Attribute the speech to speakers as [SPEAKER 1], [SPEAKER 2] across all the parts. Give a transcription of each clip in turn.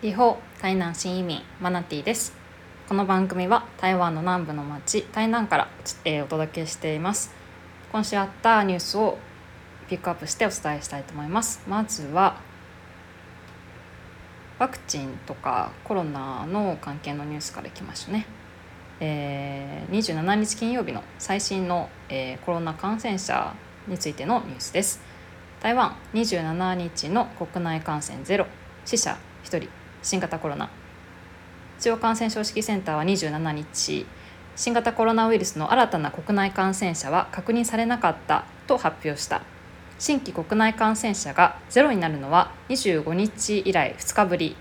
[SPEAKER 1] リホ台南新移民マナティです。この番組は台湾の南部の町台南から、えー、お届けしています。今週あったニュースをピックアップしてお伝えしたいと思います。まずはワクチンとかコロナの関係のニュースからいきましょうね。えー、27日金曜日の最新の、えー、コロナ感染者についてのニュースです。台湾27日の国内感染ゼロ。死者1人。新型コロナ。中央感染症指揮センターは27日。新型コロナウイルスの新たな国内感染者は確認されなかったと発表した。新規国内感染者がゼロになるのは25日以来2日ぶり。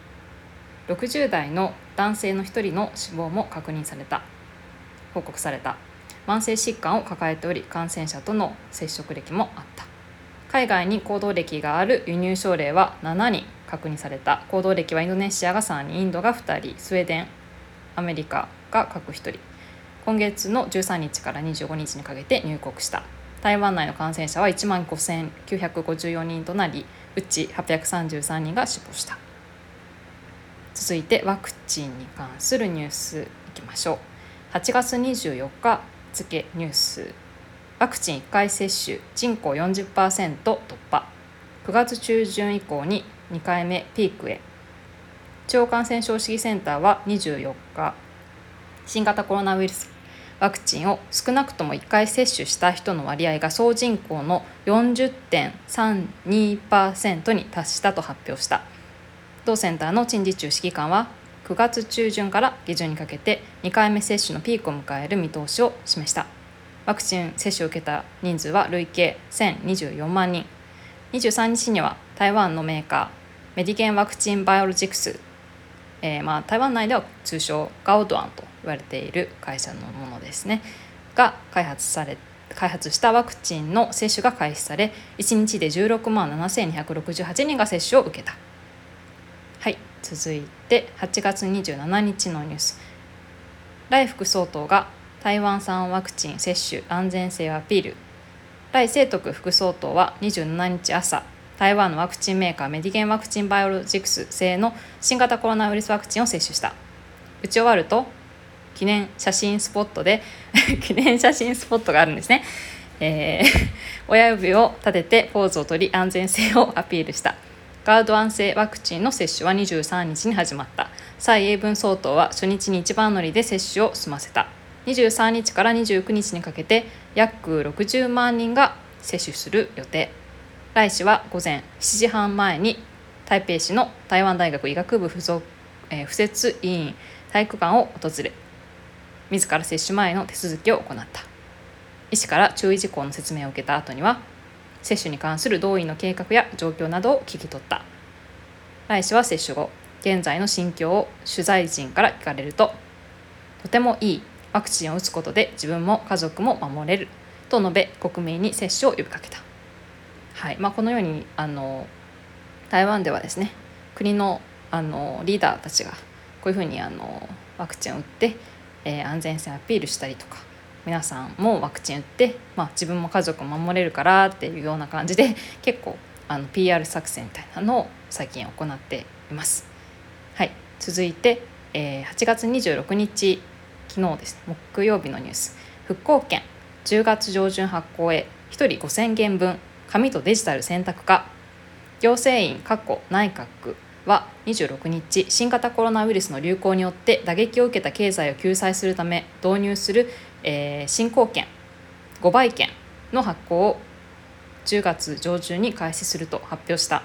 [SPEAKER 1] 60代の男性の1人の死亡も確認された。報告された。慢性疾患を抱えており感染者との接触歴もあった。海外に行動歴がある輸入症例は7人。確認された行動歴はインドネシアが3人インドが2人スウェーデンアメリカが各1人。今月の13日から25日にかけて入国した。台湾内の感染者は1万5954人となりうち833人が死亡した。続いてワクチンに関するニュースいきましょう。8月24日付ニュース。ワクチン1回接種人口40%突破。9月中旬以降に2回目ピークへ。中央感染症指揮センターは24日新型コロナウイルスワクチンを少なくとも1回接種した人の割合が総人口の40.32%に達したと発表した。同センターの陳時中指揮官は9月中旬から下旬にかけて2回目接種のピークを迎える見通しを示した。ワクチン接種を受けた人数は累計1024万人。23日には台湾のメーカーメディケンワクチンバイオロジクス、えー、まあ台湾内では通称ガオドアンと言われている会社のものですね。が開発され開発したワクチンの接種が開始され1日で16万7268人が接種を受けた。はい続いて8月27日のニュース。来副総統が台湾産ワクチン接種安全性をアピール。来清徳副総統は27日朝台湾のワクチンメーカーメディゲンワクチンバイオロジクス製の新型コロナウイルスワクチンを接種した。打ち終わると記念写真スポットで 記念写真スポットがあるんですね、えー、親指を立ててポーズをとり安全性をアピールした。ガードアン製ワクチンの接種は23日に始まった。蔡英文総統は初日に一番乗りで接種を済ませた。23日から29日にかけて約60万人が接種する予定。来氏は午前7時半前に台北市の台湾大学医学部附属、えー、附設委員体育館を訪れ自ら接種前の手続きを行った。医師から注意事項の説明を受けた後には接種に関する同意の計画や状況などを聞き取った。来氏は接種後現在の心境を取材陣から聞かれるととてもいいワクチンを打つことで自分も家族も守れると述べ国民に接種を呼びかけた、はい。まあ、このようにあの台湾ではですね国のあのリーダーたちがこういうふうにあのワクチンを打って、えー、安全性アピールしたりとか皆さんもワクチン打って、まあ、自分も家族も守れるからっていうような感じで 結構あの PR 作戦みたいなのを最近行っています。はい、続いて、えー、8月26日昨日ですね木曜日のニュース。復興券10月上旬発行へ1人5000元分。紙とデジタル選択化行政院過去内閣は26日新型コロナウイルスの流行によって打撃を受けた経済を救済するため導入する、えー、新興券5倍券の発行を10月上旬に開始すると発表した。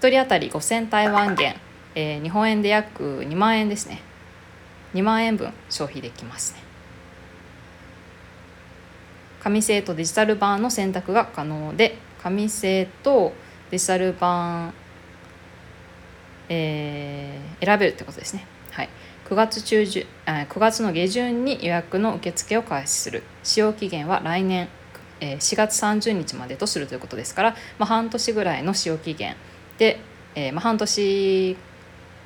[SPEAKER 1] 1人当たり5000台湾元、えー、日本円で約2万円ですね。2万円分消費できますね。紙製とデジタル版の選択が可能で紙製とデジタル版、えー、選べるってことですね。はい。9月中旬9月の下旬に予約の受付を開始する。使用期限は来年4月30日までとするということですから、まあ、半年ぐらいの使用期限で、えー、まあ、半年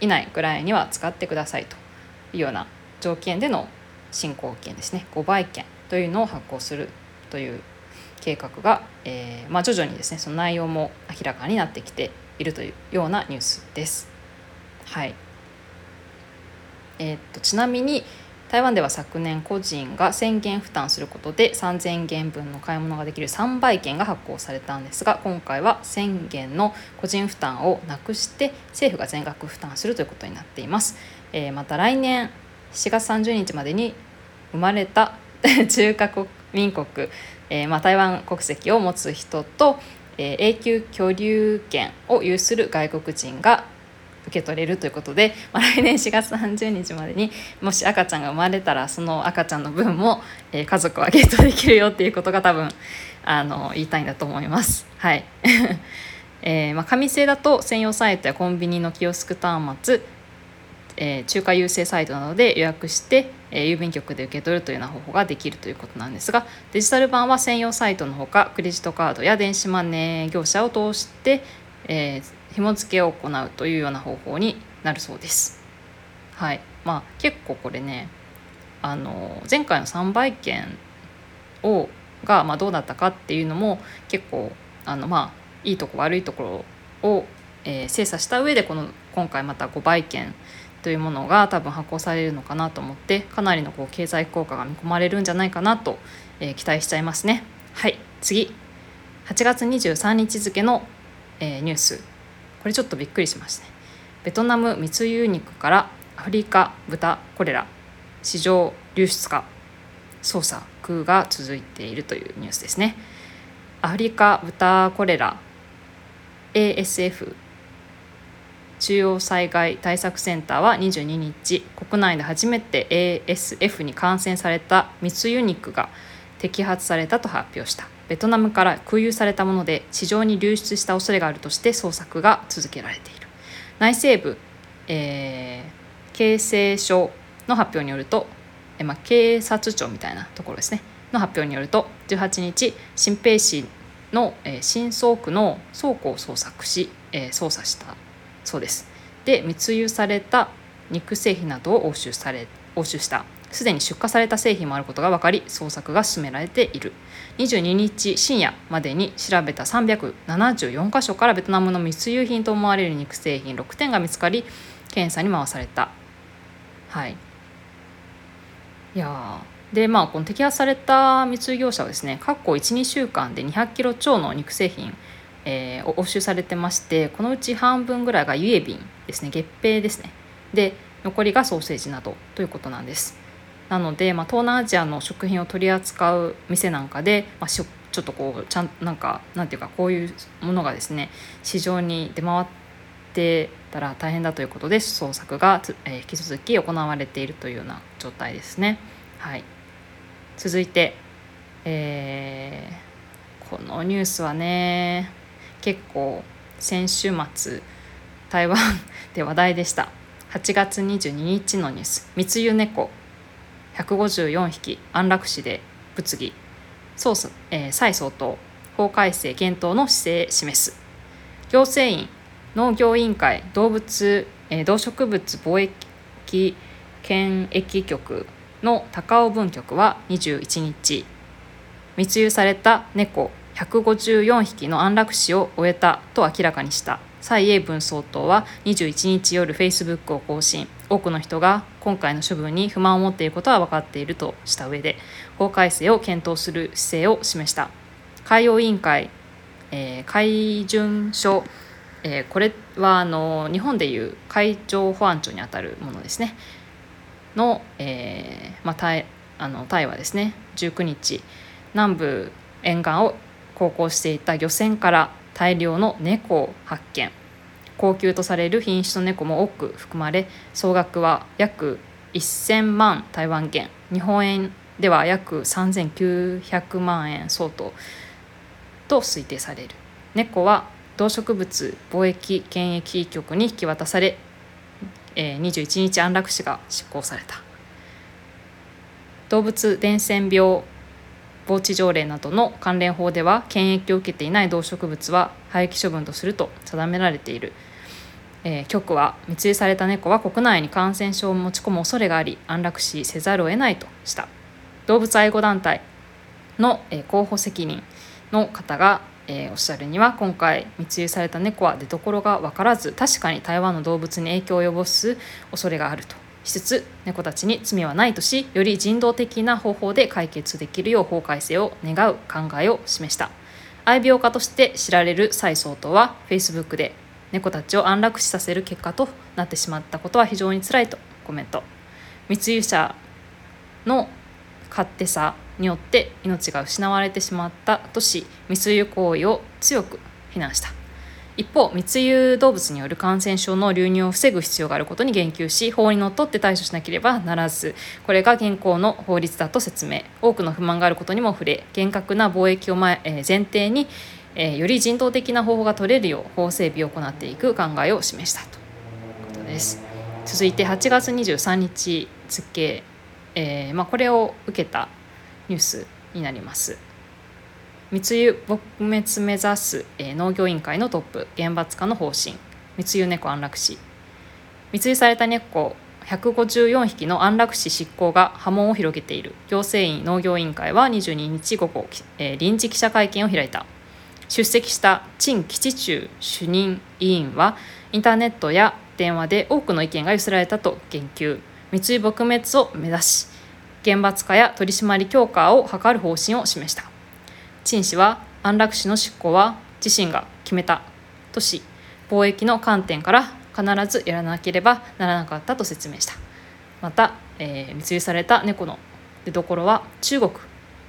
[SPEAKER 1] 以内ぐらいには使ってくださいというような条件での進行権ですね。5倍券というのを発行するという計画が、えー、まあ、徐々にですねその内容も明らかになってきているというようなニュースです。はいえー、っとちなみに台湾では昨年個人が1000元負担することで3000元分の買い物ができる3倍券が発行されたんですが今回は1000元の個人負担をなくして政府が全額負担するということになっています、えー、また来年7月30日までに生まれた 中華民国、えー、まあ、台湾国籍を持つ人と、えー、永久居留権を有する外国人が受け取れるということで、まあ、来年4月30日までにもし赤ちゃんが生まれたらその赤ちゃんの分も、えー、家族はゲットできるよっていうことが多分あの言いたいんだと思います。はい えーまあ、紙製だと専用サイトやコンビニのキオスク端末、えー、中華郵政サイトなどで予約して、え、郵便局で受け取るというような方法ができるということなんですがデジタル版は専用サイトのほかクレジットカードや電子マネー業者を通して、えー、紐付けを行うというような方法になるそうです。はいまあ、結構これねあの前回の3倍券をが、まあ、どうだったかっていうのも結構あの、まあ、いいとこ悪いところを、えー、精査した上でこの今回また5倍券というものが多分発行されるのかなと思ってかなりのこう経済効果が見込まれるんじゃないかなと、えー、期待しちゃいますね。はい次。8月23日付の、えー、ニュース。これちょっとびっくりしましたね。ベトナム密輸肉からアフリカ豚コレラ市場流出化捜索が続いているというニュースですね。アフリカ豚コレラ ASF 中央災害対策センターは22日国内で初めて ASF に感染された密輸肉が摘発されたと発表した。ベトナムから空輸されたもので市場に流出した恐れがあるとして捜索が続けられている。内政部、えー、警政署の発表によると、えー、まあ、警察庁みたいなところですね。の発表によると18日新平市の、えー、新倉区の倉庫を捜索し、えー、捜査した。そうです。で密輸された肉製品などを押収され押収した。すでに出荷された製品もあることが分かり捜索が進められている。22日深夜までに調べた374箇所からベトナムの密輸品と思われる肉製品6点が見つかり検査に回された。はい。いやでまあこの摘発された密輸業者はですね過去12週間で200キロ超の肉製品えー、押収されてましてこのうち半分ぐらいがユエビンですね。月餅ですね。で残りがソーセージなどということなんです。なので、まあ、東南アジアの食品を取り扱う店なんかで、まあ、ちょっとこうちゃんなんかなんていうかこういうものがですね市場に出回ってたら大変だということで捜索が、えー、引き続き行われているというような状態ですね。はい、続いて、えー、このニュースはね結構先週末台湾で話題でした。8月22日のニュース。密輸猫。154匹安楽死で物議。総、えー、蔡総統。法改正検討の姿勢示す。行政院農業委員会動物、えー、動植物貿易検疫局の高尾分局は21日。密輸された猫。154匹の安楽死を終えたと明らかにした。蔡英文総統は21日夜フェイスブックを更新。多くの人が今回の処分に不満を持っていることは分かっているとした上で法改正を検討する姿勢を示した。海洋委員会、えー、海巡署、えー、これはあの日本でいう海上保安庁にあたるものですね。の,、えーまあ、タイあのタイはですね。19日南部沿岸を航行していた漁船から大量の猫を発見。高級とされる品種の猫も多く含まれ総額は約1000万台湾元。日本円では約3900万円相当と推定される。猫は動植物貿易検疫局に引き渡され、えー、21日安楽死が執行された。動物伝染病防治条例などの関連法では検疫を受けていない動植物は廃棄処分とすると定められている、えー、局は密輸された猫は国内に感染症を持ち込む恐れがあり安楽死せざるを得ないとした。動物愛護団体の、えー、候補責任の方が、えー、おっしゃるには今回密輸された猫は出所が分からず確かに台湾の動物に影響を及ぼす恐れがあると。しつつ猫たちに罪はないとしより人道的な方法で解決できるよう法改正を願う考えを示した。愛病家として知られる蔡総統は Facebook で猫たちを安楽死させる結果となってしまったことは非常につらいとコメント。密輸者の勝手さによって命が失われてしまったとし密輸行為を強く非難した。一方密輸動物による感染症の流入を防ぐ必要があることに言及し法にのっとって対処しなければならずこれが現行の法律だと説明多くの不満があることにも触れ厳格な貿易を前,、え、前提に、え、より人道的な方法が取れるよう法整備を行っていく考えを示したということです続いて8月23日付、えーまあ、これを受けたニュースになります密輸撲滅目指す、えー、農業委員会のトップ厳罰化の方針。密輸猫安楽死。密輸された猫154匹の安楽死執行が波紋を広げている。行政院農業委員会は22日午後、えー、臨時記者会見を開いた。出席した陳吉中主任委員はインターネットや電話で多くの意見が寄せられたと言及。密輸撲滅を目指し厳罰化や取り締まり強化を図る方針を示した。陳氏は安楽死の執行は自身が決めたとし貿易の観点から必ずやらなければならなかったと説明した。また、えー、密輸された猫の出所は中国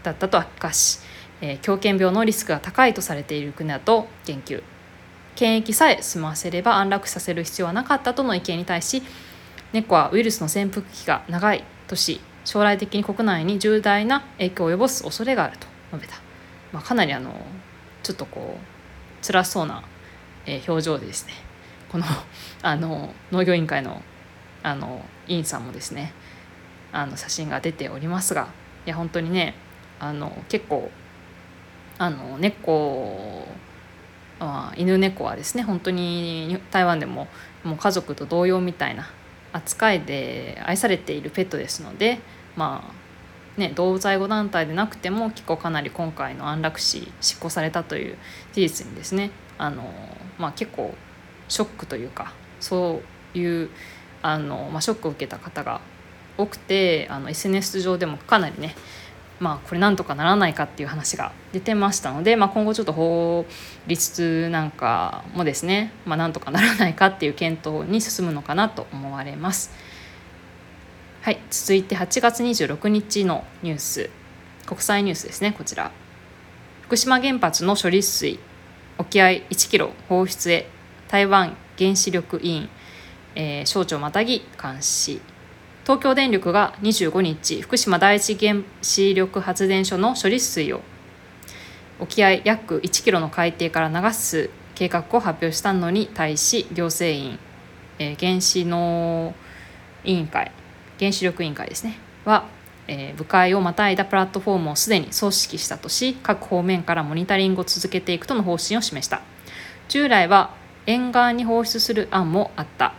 [SPEAKER 1] だったと明かし、えー、狂犬病のリスクが高いとされている国だと言及。検疫さえ済ませれば安楽死させる必要はなかったとの意見に対し猫はウイルスの潜伏期が長いとし将来的に国内に重大な影響を及ぼす恐れがあると述べた、まあ、かなりあのちょっとこう辛そうな、え表情でですねこの あの農業委員会のあの委員さんもですねあの写真が出ておりますがいや本当にねあの結構あの猫あ犬猫はですね本当に台湾でももう家族と同様みたいな扱いで愛されているペットですのでまあね動物愛護団体でなくても結構かなり今回の安楽死執行されたという事実にですねあの、まあ、結構ショックというかそういうあの、まあ、ショックを受けた方が多くてあの SNS 上でもかなりねまあ、これなんとかならないかっていう話が出てましたので、まあ、今後ちょっと法律なんかもですね、まあ、なんとかならないかっていう検討に進むのかなと思われます。はい、続いて8月26日のニュース。国際ニュースですねこちら。福島原発の処理水沖合1キロ放出へ台湾原子力委員、えー、省庁またぎ監視。東京電力が25日福島第一原子力発電所の処理水を沖合約1キロの海底から流す計画を発表したのに対し行政院、えー、原子の委員会原子力委員会ですね。は、えー、部会をまたいだプラットフォームをすでに組織したとし各方面からモニタリングを続けていくとの方針を示した。従来は沿岸に放出する案もあった。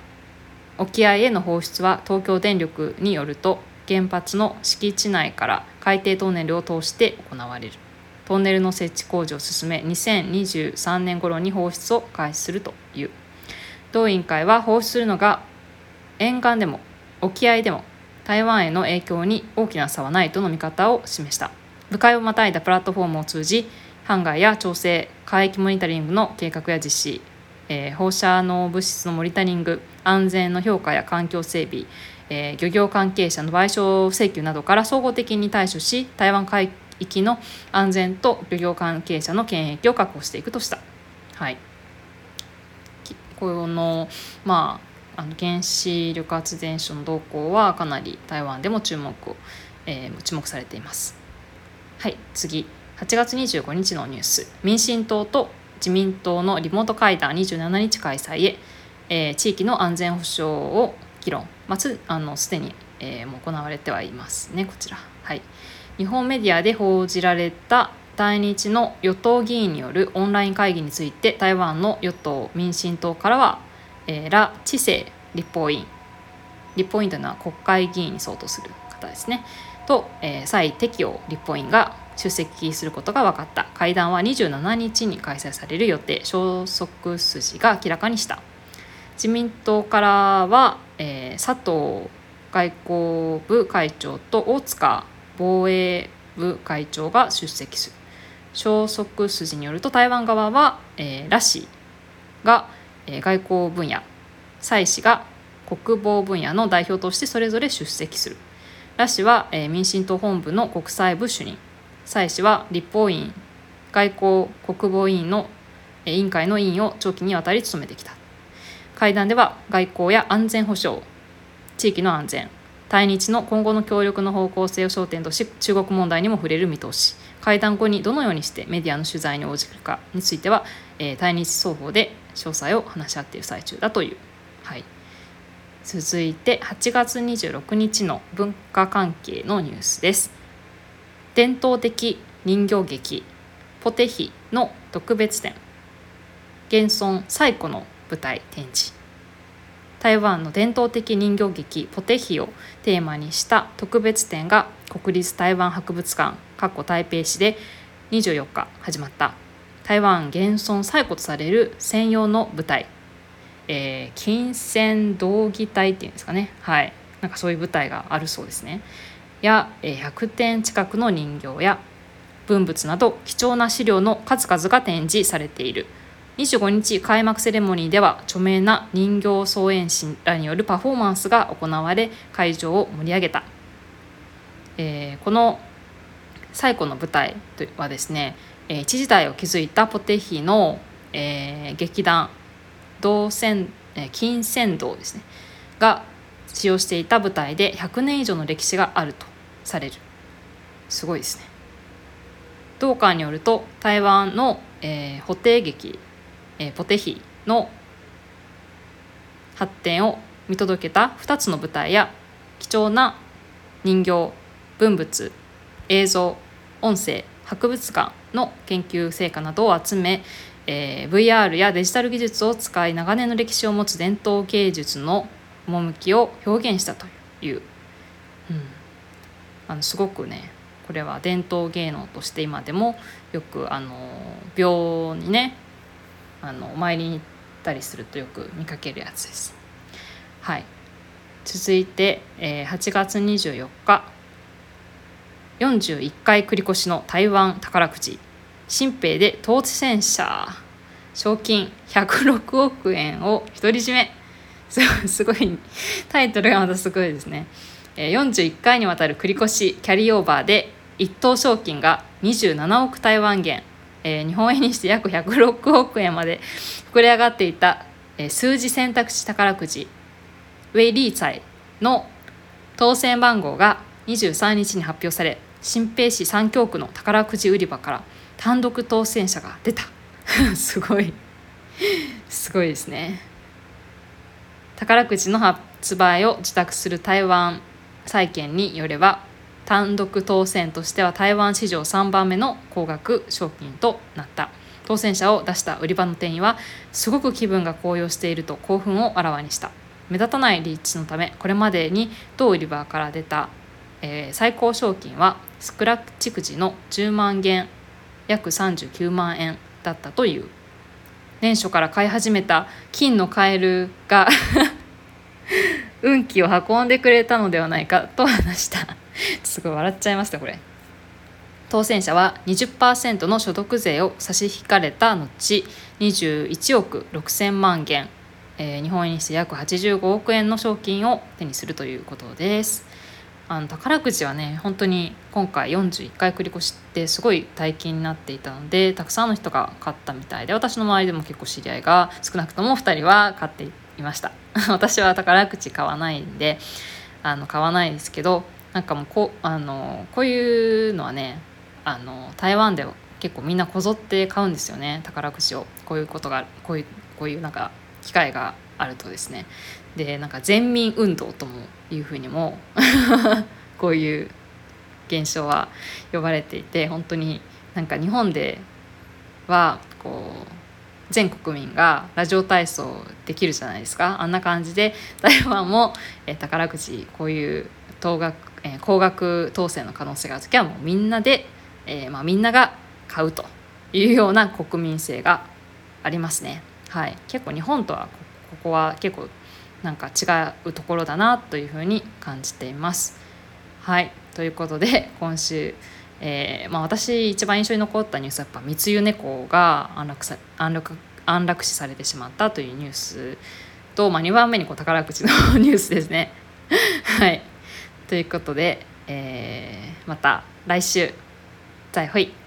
[SPEAKER 1] 沖合への放出は東京電力によると原発の敷地内から海底トンネルを通して行われる。トンネルの設置工事を進め2023年頃に放出を開始するという。同委員会は放出するのが沿岸でも沖合でも台湾への影響に大きな差はないとの見方を示した部会をまたいだプラットフォームを通じハンガーや調整海域モニタリングの計画や実施えー、放射能物質のモニタリング安全の評価や環境整備、えー、漁業関係者の賠償請求などから総合的に対処し台湾海域の安全と漁業関係者の権益を確保していくとした。はい、このまあの原子力発電所の動向はかなり台湾でも注目を、えー、注目されています。はい次8月25日のニュース民進党と自民党のリモート会談27日開催へ、えー、地域の安全保障を議論、まあ、つあのすでに、えー、もう行われてはいますねこちら。はい、日本メディアで報じられた対日の与党議員によるオンライン会議について台湾の与党民進党からは、えー、ラ・知性立法院立法院というのは国会議員に相当する方ですね。と、えー、蔡適応立法院が出席することが分かった。会談は27日に開催される予定。消息筋が明らかにした。自民党からは、えー、佐藤外交部会長と大塚防衛部会長が出席する。消息筋によると台湾側は、えー、ラシが、え、外交分野蔡氏が国防分野の代表としてそれぞれ出席する。ラ氏は、え、民進党本部の国際部主任蔡氏は立法院外交国防委員のえ委員会の委員を長期にわたり務めてきた。会談では外交や安全保障地域の安全対日の今後の協力の方向性を焦点とし中国問題にも触れる見通し。会談後にどのようにしてメディアの取材に応じるかについては、え、対日双方で詳細を話し合っている最中だという、はい、続いて8月26日の文化関係のニュースです。伝統的人形劇ポテヒの特別展。現存最古の舞台展示。台湾の伝統的人形劇ポテヒをテーマにした特別展が国立台湾博物館台北市で24日始まった。台湾現存最古とされる専用の舞台、えー、金銭道義隊っていうんですかね。はい。なんかそういう舞台があるそうですね。や100点近くの人形や文物など貴重な資料の数々が展示されている。25日開幕セレモニーでは著名な人形総演師らによるパフォーマンスが行われ会場を盛り上げた、えー、この最古の舞台はですね、えー、一時代を築いたポテヒの、えー、劇団銅線、えー、金銭道ですね。が使用していた舞台で100年以上の歴史があるとされる。すごいですね。同館によると台湾の、えー、布袋劇えー、ポテヒの発展を見届けた2つの舞台や貴重な人形文物映像音声博物館の研究成果などを集め、えー、VR やデジタル技術を使い長年の歴史を持つ伝統芸術の趣を表現したという、うん、あのすごくねこれは伝統芸能として今でもよくあの病にねあのお参りに行ったりするとよく見かけるやつです。はい、続いて、えー、8月24日41回繰り越しの台湾宝くじ。新兵で当選者。賞金106億円を独り占め。すごいタイトルがまたすごいですね、41回にわたる繰り越しキャリーオーバーで一等賞金が27億台湾元。えー、日本円にして約106億円まで膨れ上がっていた、えー、数字選択肢宝くじ。ウェイリーツァイの当選番号が23日に発表され新平市三京区の宝くじ売り場から単独当選者が出た。すごい。すごいですね。宝くじの発売を自宅する台湾債券によれば単独当選としては台湾史上3番目の高額賞金となった。当選者を出した売り場の店員はすごく気分が高揚していると興奮をあらわにした。目立たない立地のためこれまでに当売り場から出た、えー、最高賞金はスクラッチくじの10万元約39万円だったという。年初から買い始めた金のカエルが 運気を運んでくれたのではないかと話した。すごい笑っちゃいましたこれ。当選者は20%の所得税を差し引かれた後21億6000万元、えー、日本円にして約85億円の賞金を手にするということです。あの宝くじはね本当に今回41回繰り越しってすごい大金になっていたのでたくさんの人が買ったみたいで私の周りでも結構知り合いが少なくとも2人は買っていました。私は宝くじ買わないんであの買わないですけどなんかもうこあのこういうのはねあの台湾では結構みんなこぞって買うんですよね宝くじを。こういうことがこういうこういうなんか機会があるとですね。でなんか全民運動ともいうふうにも こういう現象は呼ばれていて本当になんか日本ではこう全国民がラジオ体操できるじゃないですか。あんな感じで台湾も、え宝くじこういう高額、えー、高額当選の可能性がある時はもうみんなでえー、まあ、みんなが買うというような国民性がありますね。はい、結構日本とはこは結構なんか違うところだなというふうに感じています。はいということで今週、えー、まあ、私一番印象に残ったニュースはやっぱ密輸猫が安楽さ安楽安楽死されてしまったというニュースと、まあ、2番目にこう宝くじのニュースですね。はいということで、えー、また来週再会。